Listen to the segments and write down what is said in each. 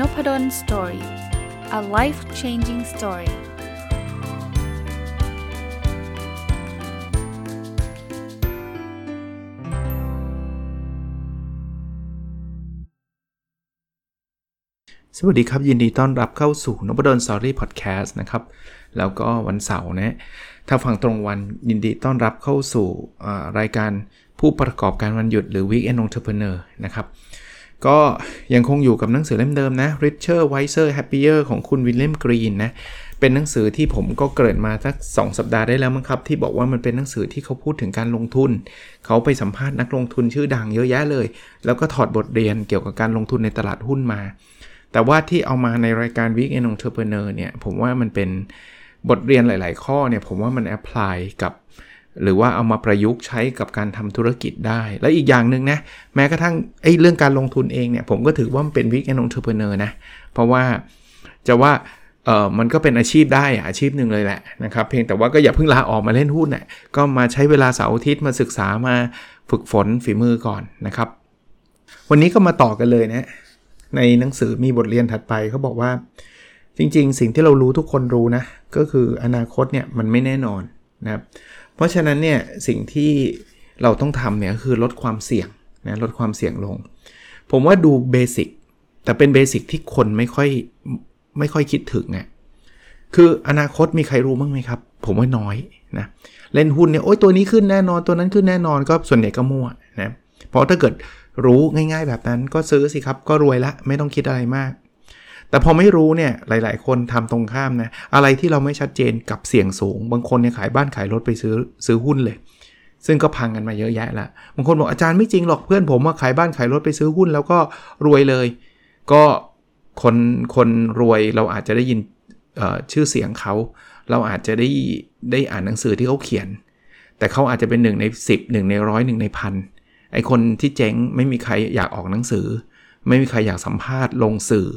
n o p ด d o สตอรี่ a life changing story สวัสดีครับ ยินดีต้อนรับเข้าสู่นบดอนสตอรี่พอดแคสต์นะครับ แล้วก็วันเสาร์นะถ้าฟังตรงวันยินดีต้อนรับเข้าสู่รายการผู้ประกอบการวันหยุดหรือ Weekend Entrepreneur นะครับ ก็ยังคงอยู่กับหนังสือเล่มเดิมนะ Richer Wiser Happier ของคุณวิลเลียมกรีนนะ เป็นหนังสือที่ผมก็เกิดมาสักสสัปดาห์ได้แล้วมั้งครับ ที่บอกว่ามันเป็นหนังสือที่เขาพูดถึงการลงทุน เขาไปสัมภาษณ์นักลงทุนชื่อดังเยอะแยะเลย แล้วก็ถอดบทเรียนเกี่ยวกับการลงทุนในตลาดหุ้นมา แต่ว่าที่เอามาในรายการ Weekend Entrepreneur เนี่ยผมว่ามันเป็นบทเรียนหลาย ๆ ข้อเนี่ยผมว่ามันแอพพลายกับ หรือว่าเอามาประยุกต์ใช้กับการทำธุรกิจได้ และอีกอย่างหนึ่งนะแม้กระทั่งไอ้เรื่องการลงทุนเองเนี่ยผมก็ถือว่ามันเป็น weekend entrepreneur นะเพราะว่าจะว่าเออมันก็เป็นอาชีพได้อาชีพหนึ่งเลยแหละนะครับเพียงแต่ว่าก็อย่าเพิ่งลาออกมาเล่นหุ้นนะ่ยก็มาใช้เวลาเสาร์อาทิตย์มาศึกษามาฝึกฝนฝีมือก่อนนะครับ วันนี้ก็มาต่อกันเลยนะในหนังสือมีบทเรียนถัดไปเขาบอกว่า จริง ๆ สิ่งที่เรารู้ทุกคนรู้นะก็คืออนาคตเนี่ยมันไม่แน่นอนนะครับ เพราะฉะนั้นเนี่ยสิ่งที่เราต้องทำเนี่ยคือลดความเสี่ยงนะลดความเสี่ยงลง ผมว่าดูเบสิกแต่เป็นเบสิกที่คนไม่ค่อยไม่ค่อยคิดถึงอะคืออนาคตมีใครรู้บ้างไหมครับ ผมว่าน้อยนะเล่นหุ้นเนี่ยโอ้ยตัวนี้ขึ้นแน่นอนตัวนั้นขึ้นแน่นอนก็ส่วนใหญ่ก็มั่วนะเพราะถ้าเกิดรู้ง่าย ๆ แบบนั้นก็ซื้อสิครับก็รวยละไม่ต้องคิดอะไรมาก แต่พอไม่รู้เนี่ยหลาย ๆ คนทำตรงข้ามนะอะไรที่เราไม่ชัดเจนกับเสี่ยงสูง บางคนเนี่ยขายบ้านขายรถไปซื้อซื้อหุ้นเลย ซึ่งก็พังกันมาเยอะแยะละบางคนบอกอาจารย์ไม่จริงหรอกเพื่อนผมว่าขายบ้านขายรถไปซื้อหุ้น แล้วก็รวยเลย ก็คนคนรวยเราอาจจะได้ยินชื่อเสียงเขา เราอาจจะได้ได้อ่านหนังสือที่เขาเขียน แต่เขาอาจจะเป็นหนึ่งใน 10 1ในร้อยหนึ่งในพันไอคนที่เจ๊งไม่มีใครอยากออกหนังสือ ไม่มีใครอยากสัมภาษณ์ลงสื่อ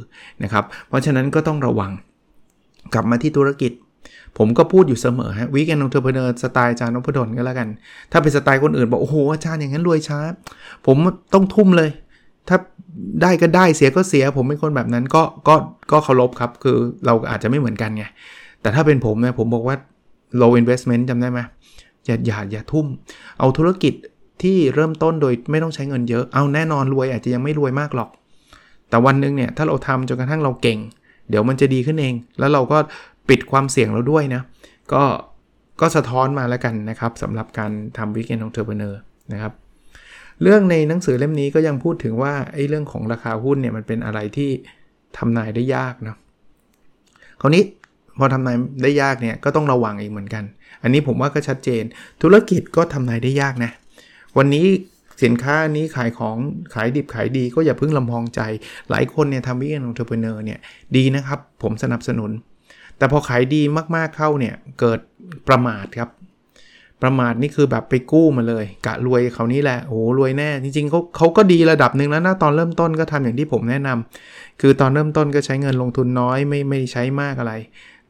นะครับ เพราะฉะนั้นก็ต้องระวัง กลับมาที่ธุรกิจ ผมก็พูดอยู่เสมอฮะ weekend entrepreneur สไตล์อาจารย์นพดลก็แล้วกัน ถ้าเป็นสไตล์คนอื่นบอกโอ้โหอาจารย์อย่างนั้นรวยช้า ผมต้องทุ่มเลย ถ้าได้ก็ได้เสียก็เสีย ผมเป็นคนแบบนั้นก็ก็ก็เคารพครับ คือเราอาจจะไม่เหมือนกันไงแต่ถ้าเป็นผมนะผมบอกว่า low investment จำได้ไหมอย่าอย่าอย่าทุ่ม เอาธุรกิจที่เริ่มต้นโดยไม่ต้องใช้เงินเยอะ เอาแน่นอนรวยอาจจะยังไม่รวยมากหรอก แต่วันหนึ่งเนี่ยถ้าเราทำจนกระทั่งเราเก่ง เดี๋ยวมันจะดีขึ้นเอง แล้วเราก็ปิดความเสี่ยงเราด้วยนะก็ก็สะท้อนมาแล้วกันนะครับสำหรับการทำ weekend entrepreneur นะครับเรื่องในหนังสือเล่มนี้ก็ยังพูดถึงว่าไอ้เรื่องของราคาหุ้นเนี่ยมันเป็นอะไรที่ทำนายได้ยากนะคราวนี้พอทำนายได้ยากเนี่ยก็ต้องระวังอีกเหมือนกัน อันนี้ผมว่าก็ชัดเจน ธุรกิจก็ทำนายได้ยากนะวันนี้ สินค้านี้ขายของขายดิบขายดีก็อย่าเพิ่งลำพองใจ หลายคนเนี่ยทำวิกเอนองเทอร์เพเนอร์เนี่ยดีนะครับ ผมสนับสนุน แต่พอขายดีมากๆเข้าเนี่ยเกิดประมาทครับประมาทนี่คือแบบไปกู้มาเลย กะรวยเขานี่แหละโอ้รวยแน่ จริงๆเขาเขาก็ดีระดับหนึ่งแล้วนะตอนเริ่มต้นก็ทำอย่างที่ผมแนะนำคือตอนเริ่มต้นก็ใช้เงินลงทุนน้อยไม่ไม่ใช้มากอะไร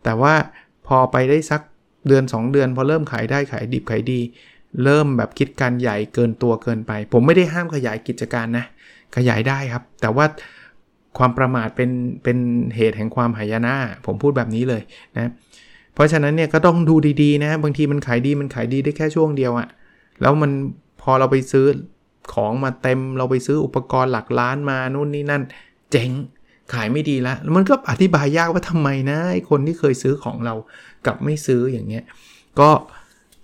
แต่ว่าพอไปได้สักเดือน 2 เดือน พอเริ่มขายได้ขายดิบขายดี เริ่มแบบคิดการใหญ่เกินตัวเกินไป ผมไม่ได้ห้ามขยายกิจการนะ ขยายได้ครับ แต่ว่าความประมาทเป็นเป็นเหตุแห่งความหายนะผมพูดแบบนี้เลยนะเพราะฉะนั้นเนี่ยก็ต้องดูดีๆนะ บางทีมันขายดีมันขายดีได้แค่ช่วงเดียวอะแล้วมันพอเราไปซื้อของมาเต็มเราไปซื้ออุปกรณ์หลักล้านมานู่นนี่นั่น เจ๋งขายไม่ดีล้วมันก็อธิบายยากว่าทำไมนะไอคนที่เคยซื้อของเรากับไม่ซื้ออย่างเงี้ยก็เ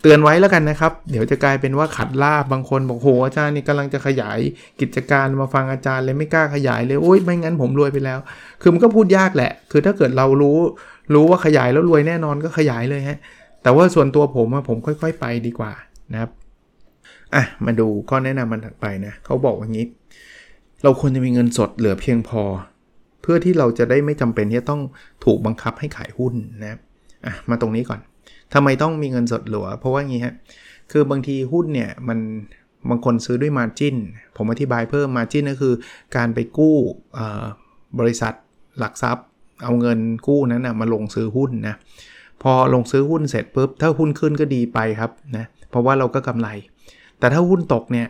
ตือนไว้แล้วกันนะครับ เดี๋ยวจะกลายเป็นว่าขัดลาบบางคนบอกโหอาจารย์นี่กำลังจะขยายกิจการมาฟังอาจารย์เลยไม่กล้าขยายเลยโอ้ยไม่งั้นผมรวยไปแล้ว คือมันก็พูดยากแหละ คือถ้าเกิดเรารู้รู้ว่าขยายแล้วรวยแน่นอนก็ขยายเลยฮะแต่ว่าส่วนตัวผมผมค่อย ๆ ไปดีกว่านะครับอะมาดูข้อแนะนำมันถัดไปนะเขาบอกว่างี้ เราควรจะมีเงินสดเหลือเพียงพอ เพื่อที่เราจะได้ไม่จำเป็นที่จะต้องถูกบังคับให้ขายหุ้นนะอะมาตรงนี้ก่อน ทำไมต้องมีเงินสดหลัว เพราะว่างี้ฮะ คือบางทีหุ้นเนี่ยมันบางคนซื้อด้วยมาจินผมอธิบายเพิ่มมาจินก็คือ การไปกู้บริษัทหลักทรัพย์ เอาเงินกู้นั้นนะมาลงซื้อหุ้นนะ พอลงซื้อหุ้นเสร็จปุ๊บ ถ้าหุ้นขึ้นก็ดีไปครับนะ เพราะว่าเราก็กำไร แต่ถ้าหุ้นตกเนี่ย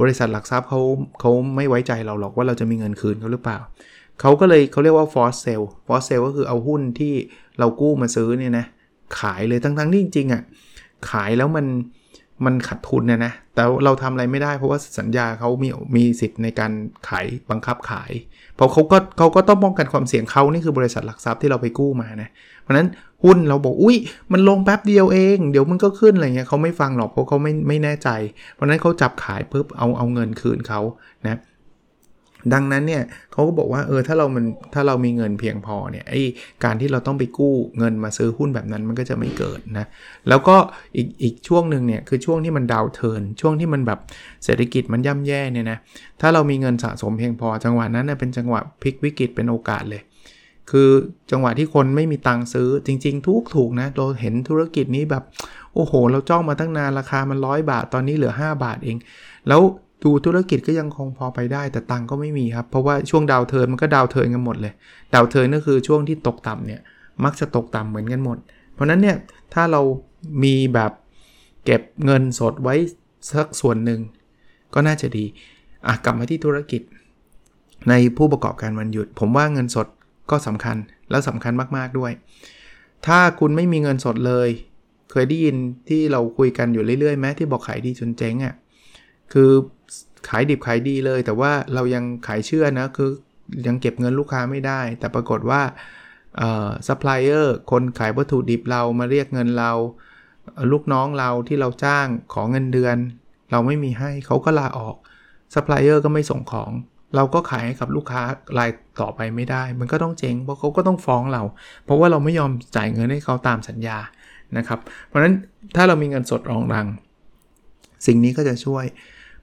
บริษัทหลักทรัพย์เขาเขาไม่ไว้ใจเราหรอกว่าเราจะมีเงินคืนเขาหรือเปล่า เขาก็เลยเขาเรียกว่า force sale force sale ก็คือเอาหุ้นที่เรากู้มาซื้อเนี่ยนะ ขายเลยทั้งๆที่จริงๆอะ่ะขายแล้วมันมันขัดทุนเนี่ยนะ แต่เราทำอะไรไม่ได้เพราะว่าสัญญาเขามีมีสิทธิ์ในการขายบังคับขาย เพราะเขาก็เขาก็ต้องป้องกันความเสี่ยงเขานี่คือบริษัทหลักทรัพย์ที่เราไปกู้มานะ เพราะนั้นหุ้นเราบอกอุ้ยมันลงแป๊บเดียวเอง เดี๋ยวมันก็ขึ้นอะไรเงี้ยเขาไม่ฟังหรอกเพราะเขาไม่ไม่แน่ใจ เพราะนั้นเขาจับขายเพิ่มเอาเอาเงินคืนเขานะ ดังนั้นเนี่ยเขาก็บอกว่าเออถ้าเรามันถ้าเรามีเงินเพียงพอเนี่ยไอ้การที่เราต้องไปกู้เงินมาซื้อหุ้นแบบนั้นมันก็จะไม่เกิดนะแล้วก็อีกอีกช่วงหนึ่งเนี่ยคือช่วงที่มันดาวเทินช่วงที่มันแบบเศรษฐกิจมันย่ำแย่เนี่ยนะถ้าเรามีเงินสะสมเพียงพอ จังหวะนั้นเป็นจังหวะพลิกวิกฤตเป็นโอกาสเลย คือจังหวะที่คนไม่มีตังค์ซื้อจริง ๆ ทุกถูกนะเราเห็นธุรกิจนี้แบบโอ้โห เราจ้องมาตั้งนานราคามันร้อยบาทตอนนี้เหลือ 5 บาทเอง แล้ว ดูธุรกิจก็ยังคงพอไปได้ แต่ตังก็ไม่มีครับ เพราะว่าช่วง downturn มันก็ downturn กันหมดเลย downturn ก็คือช่วงที่ตกต่ำเนี่ยมักจะตกต่ำเหมือนกันหมด เพราะนั้นเนี่ยถ้าเรามีแบบเก็บเงินสดไว้สักส่วนหนึ่งก็น่าจะดีอะกลับมาที่ธุรกิจ ในผู้ประกอบการวันหยุด ผมว่าเงินสดก็สำคัญแล้วสำคัญมากๆด้วย ถ้าคุณไม่มีเงินสดเลย เคยได้ยินที่เราคุยกันอยู่เรื่อยๆไหมที่บอกขายดีจนเจ๊งอะ่ะคือ ขายดิบขายดีเลย แต่ว่าเรายังขายเชื่อนะคือยังเก็บเงินลูกค้าไม่ได้ แต่ปรากฏว่าซัพพลายเออร์คนขายวัตถุดิบเรามาเรียกเงินเรา ลูกน้องเราที่เราจ้างของเงินเดือน เราไม่มีให้เขาก็ลาออกซัพพลายเออร์ก็ไม่ส่งของ เราก็ขายให้กับลูกค้ารายต่อไปไม่ได้ มันก็ต้องเจ๊งเพราะเขาก็ต้องฟ้องเรา เพราะว่าเราไม่ยอมจ่ายเงินให้เขาตามสัญญานะครับ เพราะฉะนั้นถ้าเรามีเงินสดรองรัง สิ่งนี้ก็จะช่วย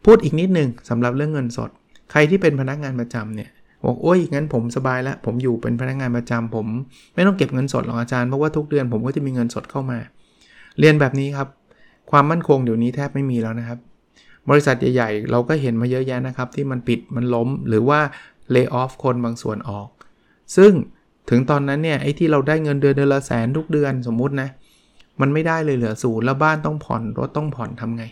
พูดอีกนิดนึงสำหรับเรื่องเงินสด ใครที่เป็นพนักงานประจำเนี่ยบอกโอ้ยงั้นผมสบายแล้วผมอยู่เป็นพนักงานประจำผมไม่ต้องเก็บเงินสดหรอกอาจารย์เพราะว่าทุกเดือนผมก็จะมีเงินสดเข้ามา เรียนแบบนี้ครับ ความมั่นคงเดี๋ยวนี้แทบไม่มีแล้วนะครับ บริษัทใหญ่ๆ เราก็เห็นมาเยอะแยะนะครับ ที่มันปิดมันล้มหรือว่าเลิกออฟคนบางส่วนออก ซึ่งถึงตอนนั้นเนี่ยไอ้ที่เราได้เงินเดือนเดือนละแสนทุกเดือนสมมุตินะมันไม่ได้เลยเหลือศูนย์แล้วบ้านต้องผ่อนรถต้องผ่อนทำไง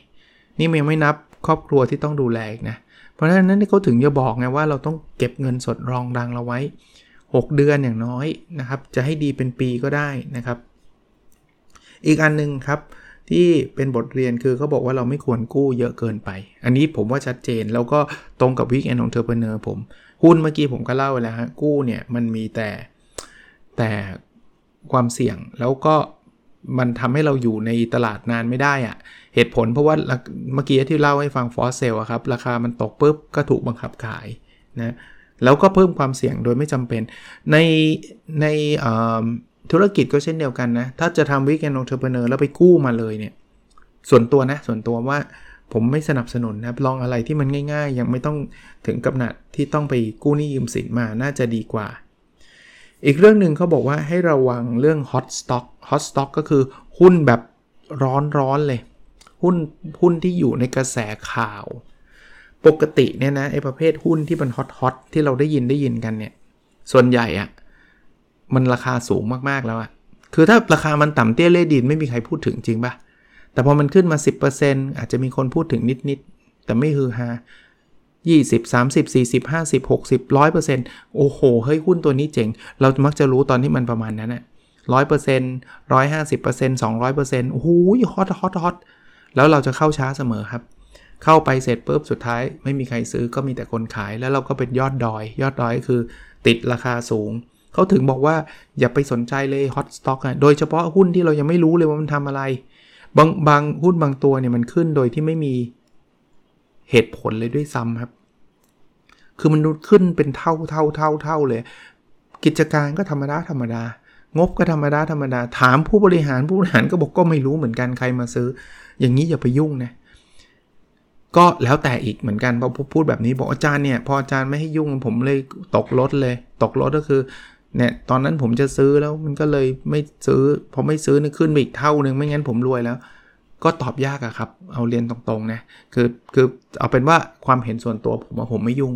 นี่ยังไม่นับ ครอบครัวที่ต้องดูแลอีกนะ เพราะฉะนั้นเขาถึงจะบอกไงว่าเราต้องเก็บเงินสดรองดังเราไว้ 6 เดือนอย่างน้อยนะครับ จะให้ดีเป็นปีก็ได้นะครับ อีกอันนึงครับที่เป็นบทเรียนคือเขาบอกว่าเราไม่ควรกู้เยอะเกินไป อันนี้ผมว่าชัดเจนแล้วก็ตรงกับวิกแอนของเทอร์เพเนอร์ผม หุ้นเมื่อกี้ผมก็เล่าไปแล้วฮะกู้เนี่ยมันมีแต่แต่ความเสี่ยงแล้วก็มันทำให้เราอยู่ในตลาดนานไม่ได้อะเหตุผลเพราะว่าเมื่อกี้ที่เล่าให้ฟัง force sell ครับ ราคามันตกปุ๊บก็ถูกบังคับขายนะแล้วก็เพิ่มความเสี่ยงโดยไม่จำเป็น ในในธุรกิจก็เช่นเดียวกันนะ ถ้าจะทำ weekend entrepreneur แล้วไปกู้มาเลยเนี่ย ส่วนตัวนะ ส่วนตัวว่าผมไม่สนับสนุนนะลองอะไรที่มันง่าย ๆ ยังไม่ต้องถึงกับหนักที่ต้องไปกู้หนี้ยืมสินมาน่าจะดีกว่า อีกเรื่องหนึ่งเขาบอกว่าให้ระวังเรื่อง hot stock hot stock ก็คือหุ้นแบบร้อนๆเลย หุ้นหุ้นที่อยู่ในกระแสข่าว ปกติเนี่ยนะไอ้ประเภทหุ้นที่มันฮอตฮอตที่เราได้ยินได้ยินกันเนี่ย ส่วนใหญ่อะมันราคาสูงมากๆแล้วอะคือถ้าราคามันต่ำเตี้ยเล่ดินไม่มีใครพูดถึงจริงปะแต่พอมันขึ้นมา 10%อาจจะมีคนพูดถึงนิดๆแต่ไม่ฮือฮา20 30 40 50 60 100%โอ้โห เฮ้ย หุ้นตัวนี้เจ๋ง เรามักจะรู้ตอนที่มันประมาณนั้นอะร้อยเปอร์เซ็นต์ร้อยห้าสิบเปอร์เซ็นต์สองร้อยเปอร์เซ็นต์โอ้โห hot hot hot แล้วเราจะเข้าช้าเสมอครับ เข้าไปเสร็จปุ๊บสุดท้าย ไม่มีใครซื้อก็มีแต่คนขาย แล้วเราก็เป็นยอดดอย ยอดดอยคือติดราคาสูง เขาถึงบอกว่าอย่าไปสนใจเลย hot stock อะโดยเฉพาะหุ้นที่เรายังไม่รู้เลยว่ามันทำอะไร บางบางหุ้นบางตัวเนี่ยมันขึ้นโดยที่ไม่มีเหตุผลเลยด้วยซ้ำครับ คือมันขึ้นเป็นเท่าเท่าเท่าเท่าเลย กิจการก็ธรรมดาธรรมดางบก็ธรรมดาธรรมดา ถามผู้บริหารผู้บริหารก็บอกก็ไม่รู้เหมือนกันใครมาซื้อ อย่างนี้อย่าไปยุ่งนะก็แล้วแต่อีกเหมือนกันพอพูดแบบนี้บอกอาจารย์เนี่ยพออาจารย์ไม่ให้ยุ่งผมเลยตกรถเลย ตกรถก็คือเนี่ยตอนนั้นผมจะซื้อแล้วมันก็เลยไม่ซื้อพอไม่ซื้อนี่ขึ้นไปอีกเท่านึงไม่งั้นผมรวยแล้ว ก็ตอบยากอะครับ เอาเรียนตรงๆนะคือคือเอาเป็นว่าความเห็นส่วนตัวผมว่าผมไม่ยุ่ง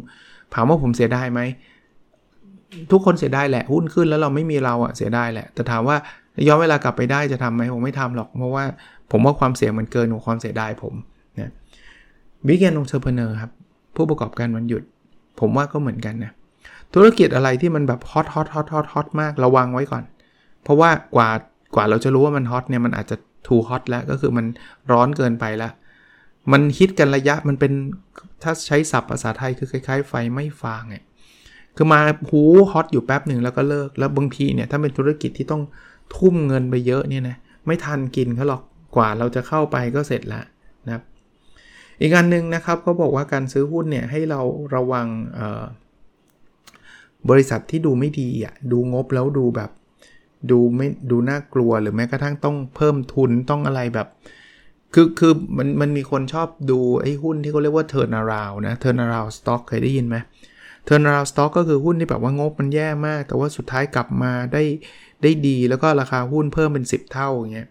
ถามว่าผมเสียได้ไหมทุกคนเสียได้แหละหุ้นขึ้นแล้วเราไม่มีเราอะเสียได้แหละ แต่ถามว่า ย้อนเวลากลับไปได้จะทำไหมผมไม่ทำหรอก เพราะว่าผมว่าความเสี่ยงมันเกินกว่าความเสียดายผมนะ weekend entrepreneur ครับ ผู้ประกอบการวันหยุด ผมว่าก็เหมือนกันนะธุรกิจอะไรที่มันแบบ hot hot hot hot hot มากระวังไว้ก่อน เพราะว่ากว่ากว่าเราจะรู้ว่ามันฮอตเนี่ยมันอาจจะทูฮอตแล้วก็คือมันร้อนเกินไปล้วมันฮิตกันระยะมันเป็นถ้าใช้ศัพท์ภาษาไทยคือคล้ายๆ ไฟไม่ฟางไงคือมาหูฮอตอยู่แป๊บหนึ่งแล้วก็เลิก แล้วบางทีเนี่ยถ้าเป็นธุรกิจที่ต้อง ทุ่มเงินไปเยอะเนี่ยนะไม่ทันกินเขาหรอกกว่าเราจะเข้าไปก็เสร็จแล้วนะครับอีกอันหนึ่งนะครับเขาบอกว่าการซื้อหุ้นเนี่ยให้เราระวังบริษัทที่ดูไม่ดีอะดูงบแล้วดูแบบดูไม่ดูน่ากลัวหรือแม้กระทั่งต้องเพิ่มทุนต้องอะไรแบบคือคือมันมันมีคนชอบดูไอ้หุ้นที่เขาเรียกว่า turn around นะ turn around stock เคยได้ยินไหม turn around stock ก็คือหุ้นที่แบบว่างบมันแย่มาก แต่ว่าสุดท้ายกลับมาได้ ได้ดีแล้วก็ราคาหุ้นเพิ่มเป็น 10 เท่าอย่างเงี้ย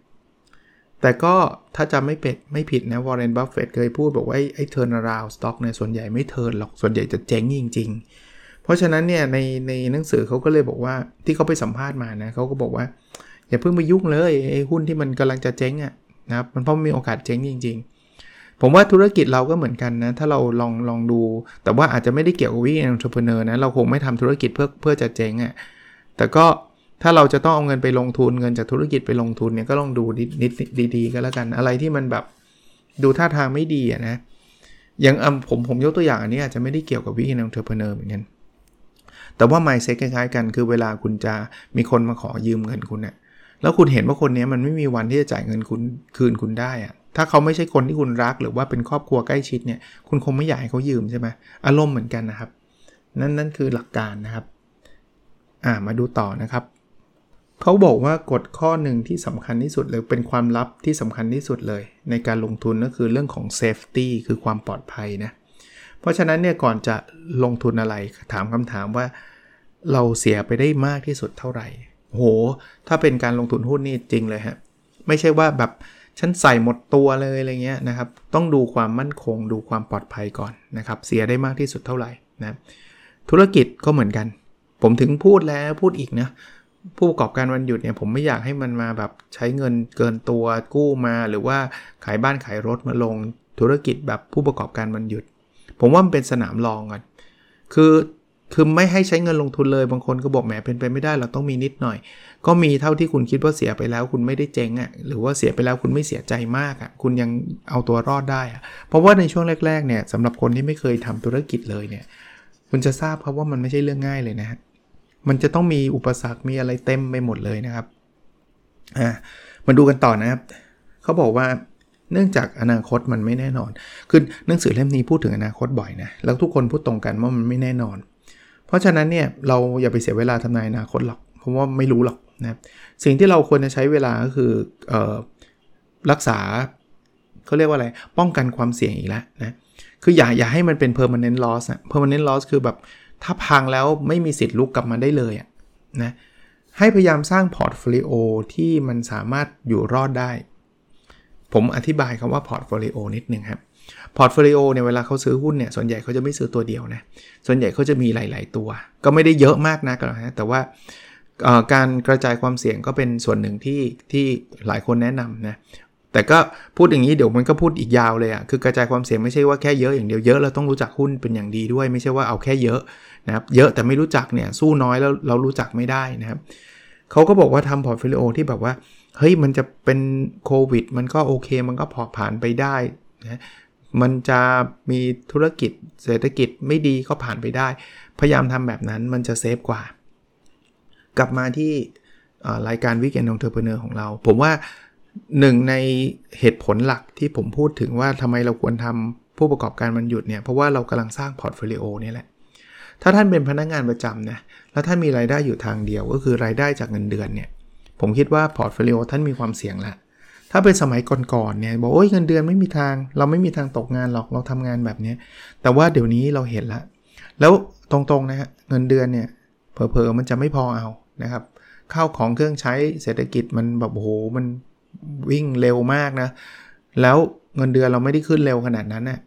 แต่ก็ถ้าจำไม่เป็ดไม่ผิดนะวอร์เรนบัฟเฟตเคยพูดบอกว่าไอ้ turn around stock เนี่ยส่วนใหญ่ไม่ turn หรอกส่วนใหญ่จะเจ๊งจริง ๆ เพราะฉะนั้นเนี่ยในในหนังสือเขาก็เลยบอกว่าที่เขาไปสัมภาษณ์มานะเขาก็บอกว่า อย่าเพิ่งไปยุ่งเลยไอ้หุ้นที่มันกำลังจะเจ๊งอะ่ะนะครับมันเพราะมีโอกาสเจ๊งจริง ๆผมว่าธุรกิจเราก็เหมือนกันนะ ถ้าเราลองลองดู แต่ว่าอาจจะไม่ได้เกี่ยวกับวิธีการทรพเนอร์นะ เราคงไม่ทำธุรกิจเพื่อเพื่อจะเจ๊งอะ่ะแต่ก็ ถ้าเราจะต้องเอาเงินไปลงทุนเงินจากธุรกิจไปลงทุนเนี่ยก็ลองดูนิดดีๆก็แล้วกัน อะไรที่มันแบบดูท่าทางไม่ดีอะนะอย่างผมผมยกตัวอย่างอันนี้อาจจะไม่ได้เกี่ยวกับวิธีการทอร์เพเนอร์เหมือนกันแต่ว่า mindset คล้ายๆกันคือเวลาคุณจะมีคนมาขอยืมเงินคุณเนี่ยแล้วคุณเห็นว่าคนนี้มันไม่มีวันที่จะจ่ายเงินคุณคืนคุณได้อะถ้าเขาไม่ใช่คนที่คุณรักหรือว่าเป็นครอบครัวใกล้ชิดเนี่ย คุณคงไม่อยากให้เขายืมใช่ไหมอารมณ์เหมือนกันนะครับ นั่นนั่นคือหลักการนะครับ อ่ามาดูต่อนะครับ เขาบอกว่ากฎข้อหนึ่งที่สำคัญที่สุดเลยเป็นความลับที่สำคัญที่สุดเลย ในการลงทุนก็คือเรื่องของ safety คือความปลอดภัยนะ เพราะฉะนั้นเนี่ยก่อนจะลงทุนอะไรถามคำถามว่า เราเสียไปได้มากที่สุดเท่าไหร่ โห ถ้าเป็นการลงทุนหุ้นนี่จริงเลยฮะ ไม่ใช่ว่าแบบฉันใส่หมดตัวเลยอะไรเงี้ยนะครับ ต้องดูความมั่นคง ดูความปลอดภัยก่อนนะครับ เสียได้มากที่สุดเท่าไหร่นะ ธุรกิจก็เหมือนกัน ผมถึงพูดแล้วพูดอีกนะ ผู้ประกอบการวันหยุดเนี่ยผมไม่อยากให้มันมาแบบใช้เงินเกินตัวกู้มาหรือว่าขายบ้านขายรถมาลงธุรกิจแบบผู้ประกอบการวันหยุด ผมว่ามันเป็นสนามรองก่อนคือคือไม่ให้ใช้เงินลงทุนเลยบางคนก็บอกแหมเป็นไปไม่ได้เราต้องมีนิดหน่อย ก็มีเท่าที่คุณคิดว่าเสียไปแล้ว คุณไม่ได้เจ๊งอะ่ะหรือว่าเสียไปแล้วคุณไม่เสียใจมากอะ่ะคุณยังเอาตัวรอดได้อะ่ะเพราะว่าในช่วงแรกๆเนี่ยสำหรับคนที่ไม่เคยทำธุรกิจเลยเนี่ยคุณจะทราบครับว่ามันไม่ใช่เรื่องง่ายเลยนะฮะ มันจะต้องมีอุปสรรคมีอะไรเต็มไปหมดเลยนะครับอ่ามาดูกันต่อนะครับเขาบอกว่าเนื่องจากอนาคตมันไม่แน่นอน คือหนังสือเล่มนี้พูดถึงอนาคตบ่อยนะ แล้วทุกคนพูดตรงกันว่ามันไม่แน่นอน เพราะฉะนั้นเนี่ยเราอย่าไปเสียเวลาทำนายอนาคตหรอก เพราะว่าไม่รู้หรอกนะสิ่งที่เราควรจะใช้เวลาก็คือออรักษาเขาเรียกว่าอะไร ป้องกันความเสี่ยงอีกแล้วนะ คืออย่าอย่าให้มันเป็น permanent loss อะ permanent loss คือแบบ ถ้าพังแล้วไม่มีสิทธิ์ลุกกลับมาได้เลยอะนะให้พยายามสร้าง portfolio ที่มันสามารถอยู่รอดได้ ผมอธิบายคำว่า portfolio นิดนึงครับ portfolio เนี่ยเวลาเขาซื้อหุ้นเนี่ยส่วนใหญ่เขาจะไม่ซื้อตัวเดียวนะส่วนใหญ่เขาจะมีหลาย ๆ ตัว ก็ไม่ได้เยอะมากนะก็นะแต่ว่าการกระจายความเสี่ยงก็เป็นส่วนหนึ่งที่ที่หลายคนแนะนำนะ แต่ก็พูดอย่างนี้เดี๋ยวมันก็พูดอีกยาวเลยอะ่ะคือกระจายความเสี่ยงไม่ใช่ว่าแค่เยอะอย่างเดียวเยอะเราต้องรู้จักหุ้นเป็นอย่างดีด้วย ไม่ใช่ว่าเอาแค่เยอะนะครับเยอะแต่ไม่รู้จักเนี่ยสู้น้อยแล้วเรารู้จักไม่ได้นะครับเขาก็บอกว่าทำ portfolio ที่แบบว่าเฮ้ยมันจะเป็นโควิด มันก็โอเค มันก็พอผ่านไปได้นะมันจะมีธุรกิจเศรษฐกิจไม่ดีก็ผ่านไปได้ พยายามทำแบบนั้นมันจะ safe กว่า กลับมาที่รายการ weekend entrepreneur ของเรา ผมว่า หนึ่งในเหตุผลหลักที่ผมพูดถึงว่าทำไมเราควรทำผู้ประกอบการวันหยุดเนี่ย เพราะว่าเรากำลังสร้าง portfolio นี่แหละ ถ้าท่านเป็นพนักงานประจำนะ แล้วท่านมีรายได้อยู่ทางเดียว ก็คือรายได้จากเงินเดือนเนี่ย ผมคิดว่า portfolio ท่านมีความเสี่ยงแล้วถ้าเป็นสมัยก่อนๆเนี่ยบอกโอ้ยเงินเดือนไม่มีทาง เราไม่มีทางตกงานหรอกเราทำงานแบบนี้แต่ว่าเดี๋ยวนี้เราเห็นละแล้วตรงๆนะฮะเงินเดือนเนี่ยเผลอๆมันจะไม่พอเอานะครับข้าวของเครื่องใช้เศรษฐกิจมันแบบโอ้โหมัน วิ่งเร็วมากนะ แล้วเงินเดือนเราไม่ได้ขึ้นเร็วขนาดนั้นน่ะ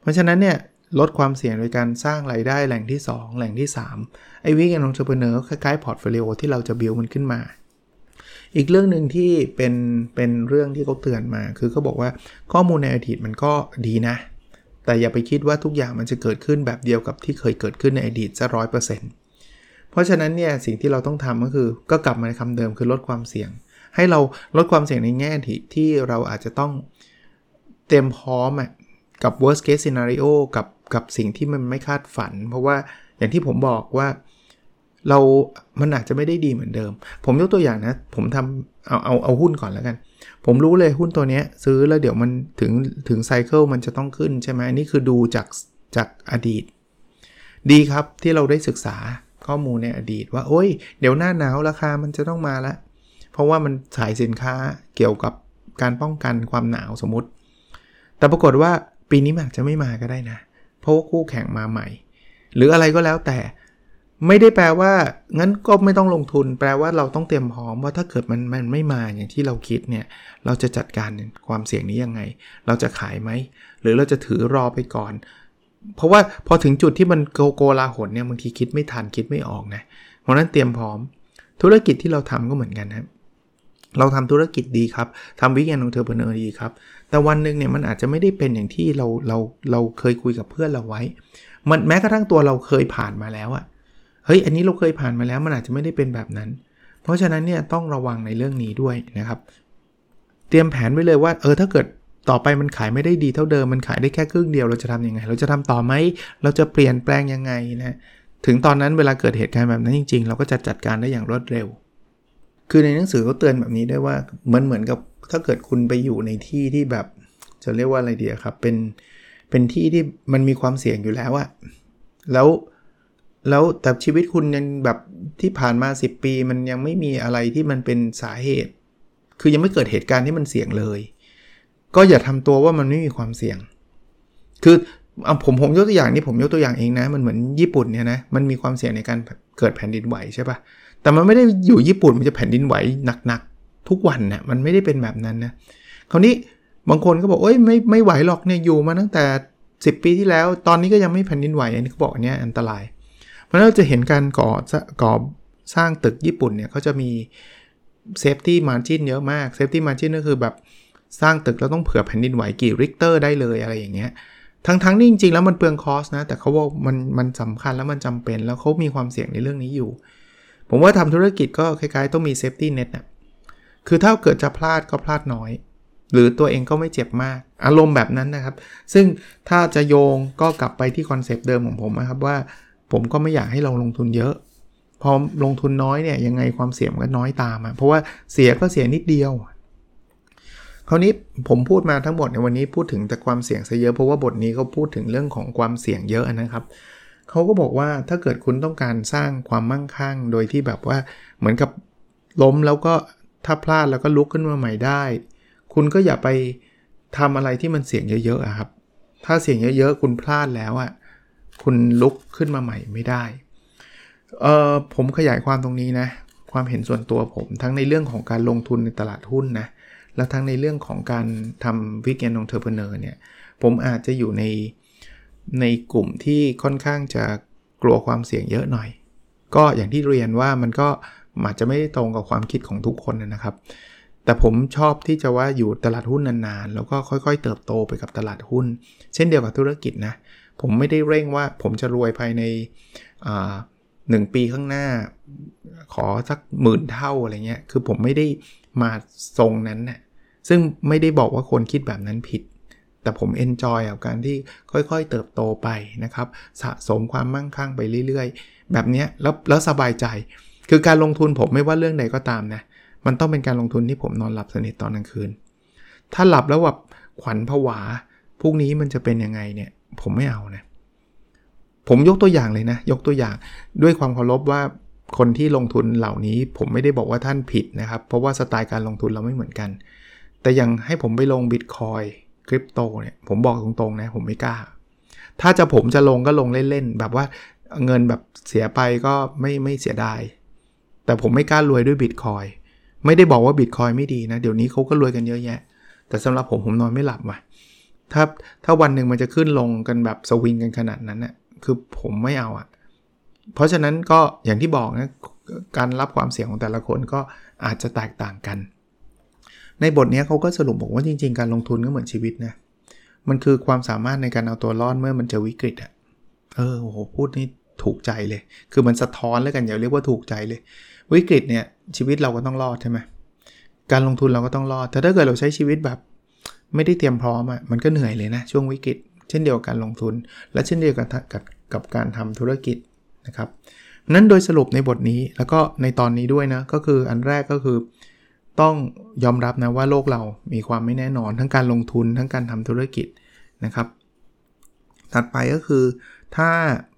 เพราะฉะนั้นเนี่ยลดความเสี่ยงโดยการสร้างรายได้แหล่งที่ 2 แหล่งที่ 3 ไอ้ weekend entrepreneur คล้ายๆ portfolio ที่เราจะ build มันขึ้นมา อีกเรื่องหนึ่งที่เป็นเป็นเรื่องที่เขาเตือนมา คือเขาบอกว่าข้อมูลในอดีตมันก็ดีนะ แต่อย่าไปคิดว่าทุกอย่างมันจะเกิดขึ้นแบบเดียวกับที่เคยเกิดขึ้นในอดีตจะร้อยเปอร์เซ็นต์เพราะฉะนั้นเนี่ยสิ่งที่เราต้องทำก็คือก็กลับมาในคำเดิมคือลดความเสี่ยง ให้เราลดความเสี่ยงในแง่ที่ที่เราอาจจะต้องเตรียมพร้อมกับ worst case scenario กับกับสิ่งที่มันไม่คาดฝัน เพราะว่าอย่างที่ผมบอกว่าเรา มันอาจจะไม่ได้ดีเหมือนเดิม ผมยกตัวอย่างนะ ผมทำเอา เอา เอาหุ้นก่อนแล้วกัน ผมรู้เลยหุ้นตัวนี้ซื้อแล้วเดี๋ยวมันถึง ถึงไซเคิลมันจะต้องขึ้นใช่ไหมนี่คือดูจาก จากอดีต ดีครับที่เราได้ศึกษาข้อมูลในอดีตว่า โอ้ย เดี๋ยวหน้าหนาวราคามันจะต้องมาแล้ว เพราะว่ามันขายสินค้าเกี่ยวกับการป้องกันความหนาวสมมติ แต่ปรากฏว่าปีนี้มันอาจจะไม่มาก็ได้นะ เพราะว่าคู่แข่งมาใหม่ หรืออะไรก็แล้วแต่ ไม่ได้แปลว่า งั้นก็ไม่ต้องลงทุน แปลว่าเราต้องเตรียมพร้อมว่าถ้าเกิดมันมันไม่มาอย่างที่เราคิดเนี่ย เราจะจัดการความเสี่ยงนี้ยังไง เราจะขายไหม หรือเราจะถือรอไปก่อน เพราะว่าพอถึงจุดที่มันโกโกลาหนเนี่ยบางทีคิดไม่ทันคิดไม่ออกนะ เพราะนั้นเตรียมพร้อม ธุรกิจที่เราทำก็เหมือนกันนะ เราทำธุรกิจดีครับทำ weekend entrepreneur ดีครับ แต่วันหนึ่งเนี่ยมันอาจจะไม่ได้เป็นอย่างที่เราเราเราเคยคุยกับเพื่อนเราไว้ มันแม้กระทั่งตัวเราเคยผ่านมาแล้วอะเฮ้ยอันนี้เราเคยผ่านมาแล้วมันอาจจะไม่ได้เป็นแบบนั้น เพราะฉะนั้นเนี่ยต้องระวังในเรื่องนี้ด้วยนะครับ เตรียมแผนไว้เลยว่า เออถ้าเกิดต่อไปมันขายไม่ได้ดีเท่าเดิมมันขายได้แค่ครึ่งเดียวเราจะทํำยังไง เราจะทำต่อไหมเราจะเปลี่ยนแปลงยังไงนะถึงตอนนั้นเวลาเกิดเหตุการณ์แบบนั้นจริง ๆ เราก็จะจัดการได้อย่างรวดเร็ว คือในหนังสือเขาเตือนแบบนี้ได้ว่าเหมือนเหมือนกับถ้าเกิดคุณไปอยู่ในที่ที่แบบจะเรียกว่าอะไรดีครับ เป็นเป็นที่ที่มันมีความเสี่ยงอยู่แล้วอะแล้วแล้วแต่ชีวิตคุณยังแบบที่ผ่านมา 10 ปี มันยังไม่มีอะไรที่มันเป็นสาเหตุ คือยังไม่เกิดเหตุการณ์ที่มันเสี่ยงเลย ก็อย่าทำตัวว่ามันไม่มีความเสี่ยง คือเอาผมผมยกตัวอย่างนี่ผมยกตัวอย่างเองนะ มันเหมือนญี่ปุ่นเนี่ยนะมันมีความเสี่ยงในการเกิดแผ่นดินไหวใช่ปะ แต่มันไม่ได้อยู่ญี่ปุ่นมันจะแผ่นดินไหวหนักๆ ทุกวันนะ่ะมันไม่ได้เป็นแบบนั้นนะคราวนี้บางคนก็บอกเอ้ยไม่ไม่ไหวหรอกเนี่ยอยู่มาตั้งแต่ 10 ปีที่แล้ว ตอนนี้ก็ยังไม่แผ่นดินไหวอันนี้เขาบอกอันนี้อันตราย เพราะเราจะเห็นการก่อก่อสร้างตึกญี่ปุ่นเนี่ยเขาจะมี safety margin เยอะมาก safety margin ก็คือแบบสร้างตึกแล้วต้องเผื่อแผ่นดินไหวกี่ริกเตอร์ได้เลยอะไรอย่างเงี้ยทั้งทั้งนี่จริงๆแล้วมันเปลือง cost นะแต่เขาว่ามันมันสำคัญแล้วมันจำเป็นแล้วเขามีความเสี่ยงในเรื่องนี้อยู่ ผมว่าทำธุรกิจก็คล้ายๆ ต้องมี safety net นะคือถ้าเกิดจะพลาดก็พลาดน้อย หรือตัวเองก็ไม่เจ็บมาก อารมณ์แบบนั้นนะครับ ซึ่งถ้าจะโยงก็กลับไปที่คอนเซปต์เดิมของผมนะครับว่า ผมก็ไม่อยากให้เราลงทุนเยอะพอลงทุนน้อยเนี่ยยังไงความเสี่ยงก็น้อยตามอะเพราะว่าเสียก็เสียนิดเดียว คราวนี้ผมพูดมาทั้งหมดในวันนี้พูดถึงแต่ความเสี่ยงซะเยอะเพราะว่าบทนี้เขาพูดถึงเรื่องของความเสี่ยงเยอะนะครับ เขาก็บอกว่าถ้าเกิดคุณต้องการสร้างความมั่งคั่ง โดยที่แบบว่าเหมือนกับล้มแล้วก็ถ้าพลาดแล้วก็ลุกขึ้นมาใหม่ได้ คุณก็อย่าไปทำอะไรที่มันเสี่ยงเยอะๆครับ ถ้าเสี่ยงเยอะๆ คุณพลาดแล้วอะคุณลุกขึ้นมาใหม่ไม่ได้ เออผมขยายความตรงนี้นะ ความเห็นส่วนตัวผม ทั้งในเรื่องของการลงทุนในตลาดหุ้นนะ และทั้งในเรื่องของการทำวิกแอนองเทอร์เพเนอร์เนี่ย ผมอาจจะอยู่ใน ในกลุ่มที่ค่อนข้างจะกลัวความเสี่ยงเยอะหน่อย ก็อย่างที่เรียนว่ามันก็อาจจะไม่ได้ตรงกับความคิดของทุกคนนะครับ แต่ผมชอบที่จะว่าอยู่ตลาดหุ้นนานๆ แล้วก็ค่อยๆ เติบโตไปกับตลาดหุ้น เช่นเดียวกับธุรกิจนะ ผมไม่ได้เร่งว่าผมจะรวยภายในหนึ่งปีข้างหน้า ขอสักหมื่นเท่าอะไรเงี้ย คือผมไม่ได้มาทรงนั้นนะ่ซึ่งไม่ได้บอกว่าคนคิดแบบนั้นผิด แต่ผม enjoy กับการที่ค่อยๆ เติบโตไปนะครับ สะสมความมั่งคั่งไปเรื่อยๆ แบบนี้แล้วแล้วสบายใจ คือการลงทุนผมไม่ว่าเรื่องใดก็ตามนะ มันต้องเป็นการลงทุนที่ผมนอนหลับสนิทตอนกลางคืน ถ้าหลับแล้วแบบขวัญผวาพรุ่งนี้มันจะเป็นยังไงเนี่ยผมไม่เอานะผมยกตัวอย่างเลยนะ ยกตัวอย่างด้วยความเคารพว่าคนที่ลงทุนเหล่านี้ผมไม่ได้บอกว่าท่านผิดนะครับ เพราะว่าสไตล์การลงทุนเราไม่เหมือนกัน แต่ยังให้ผมไปลงบิตคอย คริปโตเนี่ยผมบอกตรงๆนะผมไม่กล้า ถ้าจะผมจะลงก็ลงเล่นๆ แบบว่าเงินแบบเสียไปก็ไม่ไม่เสียดาย แต่ผมไม่กล้ารวยด้วยบิตคอยไม่ได้บอกว่าบิตคอยไม่ดีนะ เดี๋ยวนี้เขาก็รวยกันเยอะแยะ แต่สำหรับผมผมนอนไม่หลับว่ะถ้าถ้าวันหนึ่งมันจะขึ้นลงกันแบบสวิงกันขนาดนั้นน่ะคือผมไม่เอาอะ่ะเพราะฉะนั้นก็อย่างที่บอกนะการรับความเสี่ยงของแต่ละคนก็อาจจะแตกต่างกัน ในบทนี้เขาก็สรุปบอกว่าจริง ๆ การลงทุนก็เหมือนชีวิตนะ มันคือความสามารถในการเอาตัวรอดเมื่อมันเจอวิกฤตอะ่ะ เออโหพูดนี่ถูกใจเลย คือมันสะท้อนแล้วกันอย่าเรียกว่าถูกใจเลย วิกฤตเนี่ยชีวิตเราก็ต้องรอดใช่ไหมการลงทุนเราก็ต้องรอด แต่ถ้าเกิดเราใช้ชีวิตแบบ ไม่ได้เตรียมพร้อมอะ่ะ มันก็เหนื่อยเลยนะช่วงวิกฤต เช่นเดียวกับการลงทุน และเช่นเดียวกันกับกับการทำธุรกิจนะครับ นั้นโดยสรุปในบทนี้แล้วก็ในตอนนี้ด้วยนะ ก็คืออันแรกก็คือ ต้องยอมรับนะว่าโลกเรามีความไม่แน่นอนทั้งการลงทุนทั้งการทำธุรกิจนะครับ ถัดไปก็คือ ถ้า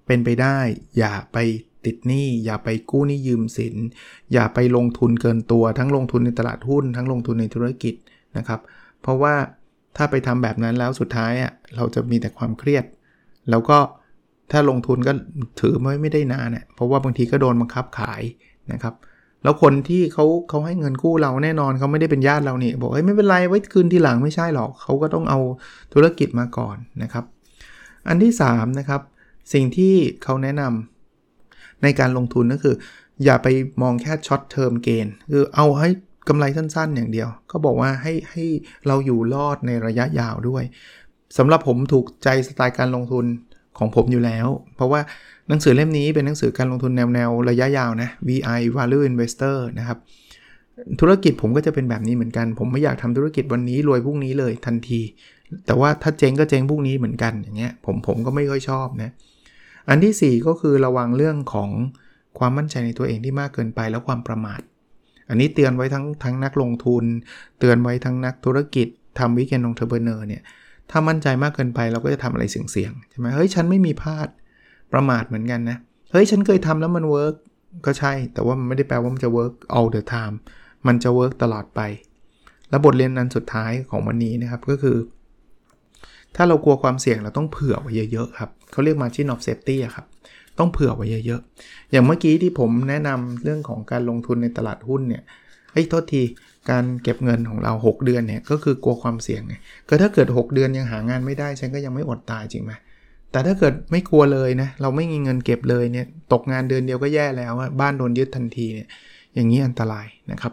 เป็นไปได้อย่าไปติดหนี้อย่าไปกู้หนี้ยืมสิน อย่าไปลงทุนเกินตัว ทั้งลงทุนในตลาดหุ้น ทั้งลงทุนในธุรกิจนะครับ เพราะว่าถ้าไปทำแบบนั้นแล้วสุดท้ายอะเราจะมีแต่ความเครียด แล้วก็ถ้าลงทุนก็ถือไม่ไม่ได้นานเน่ยเพราะว่าบางทีก็โดนบังคับขายนะครับ แล้วคนที่เขาเขาให้เงินกู้เราแน่นอนเขาไม่ได้เป็นญาติเรานี่บอกเฮ้ยไม่เป็นไรไว้คืนทีหลังไม่ใช่หรอกเขาก็ต้องเอาธุรกิจมาก่อนนะครับ อันที่3นะครับสิ่งที่เขาแนะนำในการลงทุนก็คือ อย่าไปมองแค่ช็อตเทอมเกนคือเอาให้กำไรสั้นๆ อย่างเดียว ก็บอกว่าให้ให้เราอยู่รอดในระยะยาวด้วยสำหรับผมถูกใจสไตล์การลงทุนของผมอยู่แล้ว เพราะว่า หนังสือเล่มนี้เป็นหนังสือการลงทุนแนวแนวระยะยาวนะ VI Value Investor นะครับ ธุรกิจผมก็จะเป็นแบบนี้เหมือนกัน ผมไม่อยากทำธุรกิจวันนี้รวยพรุ่งนี้เลยทันที แต่ว่าถ้าเจ๊งก็เจ๊งพรุ่งนี้เหมือนกันอย่างเงี้ยผมผมก็ไม่ค่อยชอบนะอันที่ 4 ก็คือระวังเรื่องของความมั่นใจในตัวเองที่มากเกินไปแล้วความประมาท อันนี้เตือนไว้ทั้งทั้งนักลงทุน เตือนไว้ทั้งนักธุรกิจทั้ง wiggen ลง entrepreneur เนี่ยถ้ามั่นใจมากเกินไปเราก็จะทำอะไรเสี่ยงๆใช่ไหมเฮ้ยฉันไม่มีพลาด ประมาทเหมือนกันนะ เฮ้ย ฉันเคยทำแล้วมัน work ก็ใช่ แต่ว่ามันไม่ได้แปลว่ามันจะเวิร์ก all the time มันจะเวิร์กตลอดไป และบทเรียนนั้นสุดท้ายของวันนี้นะครับก็คือ ถ้าเรากลัวความเสี่ยงเราต้องเผื่อไว้เยอะๆครับเขาเรียก margin of safety ครับต้องเผื่อไว้เยอะๆ อย่างเมื่อกี้ที่ผมแนะนำเรื่องของการลงทุนในตลาดหุ้นเนี่ยเฮ้ยโทษทีการเก็บเงินของเรา 6 เดือนเนี่ยก็คือกลัวความเสี่ยงไงก็ถ้าเกิด 6 เดือนยังหางานไม่ได้ ฉันก็ยังไม่อดตายจริงไหม แต่ถ้าเกิดไม่กลัวเลยนะ เราไม่มีเงินเก็บเลยเนี่ย ตกงานเดือนเดียวก็แย่แล้วบ้านโดนยึดทันทีเนี่ย อย่างนี้อันตรายนะครับ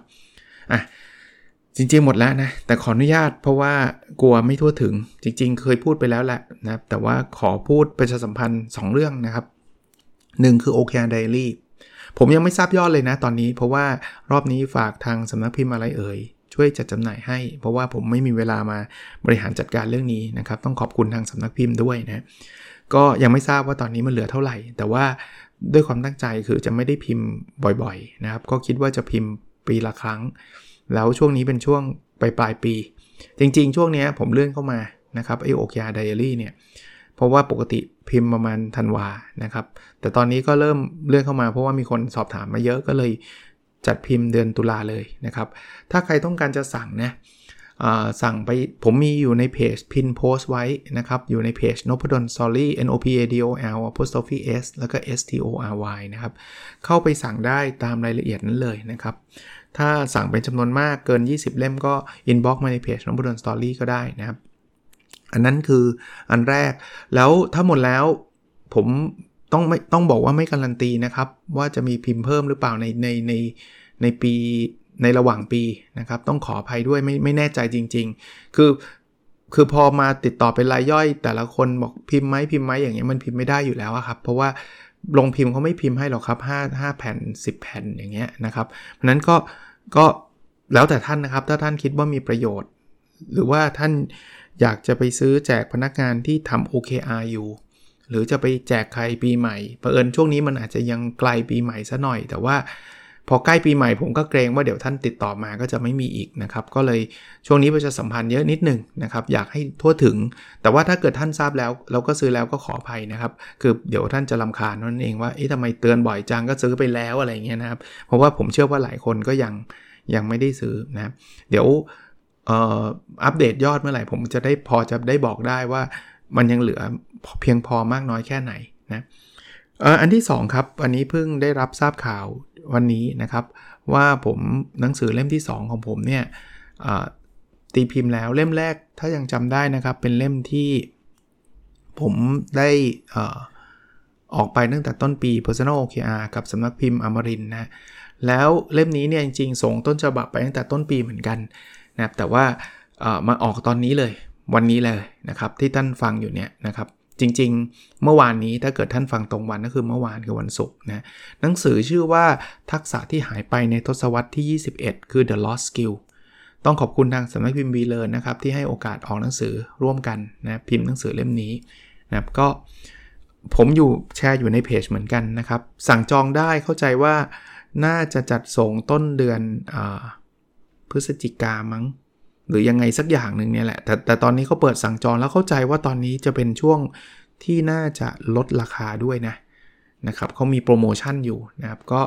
อะ จริงๆ หมดแล้วนะ แต่ขออนุญาตเพราะว่ากลัวไม่ทั่วถึง จริง ๆ เคยพูดไปแล้วแหละนะ แต่ว่าขอพูดประชาสัมพันธ์ 2 เรื่องนะครับ 1 คือ OKR Diary ผมยังไม่ทราบยอดเลยนะตอนนี้ เพราะว่ารอบนี้ฝากทางสำนักพิมพ์อะไรเอ่ยช่วยจัดจำหน่ายให้ เพราะว่าผมไม่มีเวลามาบริหารจัดการเรื่องนี้นะครับ ต้องขอบคุณทางสำนักพิมพ์ด้วยนะ ก็ยังไม่ทราบว่าตอนนี้มันเหลือเท่าไหร่ แต่ว่าด้วยความตั้งใจคือจะไม่ได้พิมพ์บ่อยๆนะครับ ก็คิดว่าจะพิมพ์ปีละครั้ง แล้วช่วงนี้เป็นช่วงปลายปลายปี จริงๆ ช่วงนี้ผมเลื่อนเข้ามานะครับไอโอเคอาไดอารี่เนี่ยเพราะว่าปกติพิมพ์ประมาณธันวานะครับ แต่ตอนนี้ก็เริ่มเลื่อนเข้ามาเพราะว่ามีคนสอบถามมาเยอะก็เลยจัดพิมพ์เดือนตุลาเลยนะครับ ถ้าใครต้องการจะสั่งนะ สั่งไปผมมีอยู่ในเพจพินโพสไว้นะครับ อยู่ในเพจ n o p a d o n Story N O P A D O L apostrophe S แล้วก็ S T O R Y นะครับ เข้าไปสั่งได้ตามรายละเอียดนั้นเลยนะครับ ถ้าสั่งเป็นจำนวนมากเกิน 20 เล่มก็ inbox มาในเพจ n o p a d o n Story ก็ได้นะครับ อันนั้นคืออันแรกแล้วถ้าหมดแล้วผมต้องไม่ต้องบอกว่าไม่การันตีนะครับ ว่าจะมีพิมพ์เพิ่มหรือเปล่าในในในในปี ในระหว่างปีนะครับ ต้องขออภัยด้วยไม่ไม่แน่ใจจริง ๆ คือคือพอมาติดต่อเป็นรายย่อย แต่ละคนบอกพิมพ์ไหมพิมพ์ไหมอย่างเงี้ยมันพิมพ์ไม่ได้อยู่แล้วครับ เพราะว่าลงพิมพ์เขาไม่พิมพ์ให้หรอกครับ5 5แผ่น 10 แผ่นอย่างเงี้ยนะครับเพราะนั้นก็ก็แล้วแต่ท่านนะครับ ถ้าท่านคิดว่ามีประโยชน์ หรือว่าท่านอยากจะไปซื้อแจกพนักงานที่ทำ OKR อยู่หรือจะไปแจกใครปีใหม่เผอิญช่วงนี้มันอาจจะยังไกลปีใหม่ซะหน่อย แต่ว่า พอใกล้ปีใหม่ผมก็เกรงว่าเดี๋ยวท่านติดต่อมาก็จะไม่มีอีกนะครับ ก็เลยช่วงนี้ประชาสัมพันธ์เยอะนิดนึงนะครับ อยากให้ทั่วถึง แต่ว่าถ้าเกิดท่านทราบแล้ว เราก็ซื้อแล้วก็ขออภัยนะครับ คือเดี๋ยวท่านจะลำคาญนั่นเองว่าเอ๊ะทำไมเตือนบ่อยจังก็ซื้อไปแล้วอะไรเงี้ยนะครับ เพราะว่าผมเชื่อว่าหลายคนก็ยังยังไม่ได้ซื้อนะเดี๋ยวอัปเดตยอดเมื่อไหร่ผมจะได้พอจะได้บอกได้ว่ามันยังเหลือเพียงพอมากน้อยแค่ไหนนะอันที่ 2 ครับ อันนี้เพิ่งได้รับทราบข่าว วันนี้นะครับ ว่าผมหนังสือเล่มที่ 2 ของผมเนี่ยตีพิมพ์แล้วเล่มแรกถ้ายังจำได้นะครับ เป็นเล่มที่ผมได้ออกไปตั้งแต่ต้นปี Personal OKR กับสำนักพิมพ์อมรินนะแล้วเล่มนี้เนี่ยจริงๆ ส่งต้นฉบับไปตั้งแต่ต้นปีเหมือนกันนะแต่ว่ามาออกตอนนี้เลยวันนี้เลยนะครับที่ท่านฟังอยู่เนี่ยนะครับ จริง ๆ เมื่อวานนี้ถ้าเกิดท่านฟังตรงวันก็คือเมื่อวานคือวันศุกร์นะหนังสือชื่อว่าทักษะที่หายไปในทศวรรษที่ 21 คือ The Lost Skill ต้องขอบคุณทางสำนักพิมพ์วีเลอร์นะครับ ที่ให้โอกาสออกหนังสือร่วมกันนะพิมพ์หนังสือเล่มนี้นะครับก็ผมอยู่แชร์อยู่ในเพจเหมือนกันนะครับ สั่งจองได้เข้าใจว่าน่าจะจัดส่งต้นเดือนอพฤศจิกามั้ง หรือยังไงสักอย่างหนึ่งเนี่ยแหละ แต่แต่ตอนนี้เขาเปิดสั่งจองแล้วเข้าใจว่าตอนนี้จะเป็นช่วงที่น่าจะลดราคาด้วยนะนะครับเขามีโปรโมชั่นอยู่นะครับก็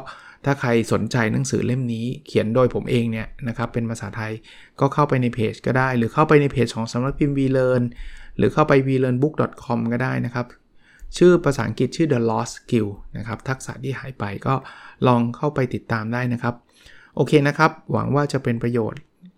ถ้าใครสนใจหนังสือเล่มนี้เขียนโดยผมเองเนี่ยนะครับเป็นภาษาไทยก็เข้าไปในเพจก็ได้ หรือเข้าไปในเพจของสำนักพิมพ์ VLearn หรือเข้าไป vlearnbook.com ก็ได้นะครับ ชื่อภาษาอังกฤษชื่อ The Lost Skill นะครับทักษะที่หายไปก็ลองเข้าไปติดตามได้นะครับ โอเคนะครับ หวังว่าจะเป็นประโยชน์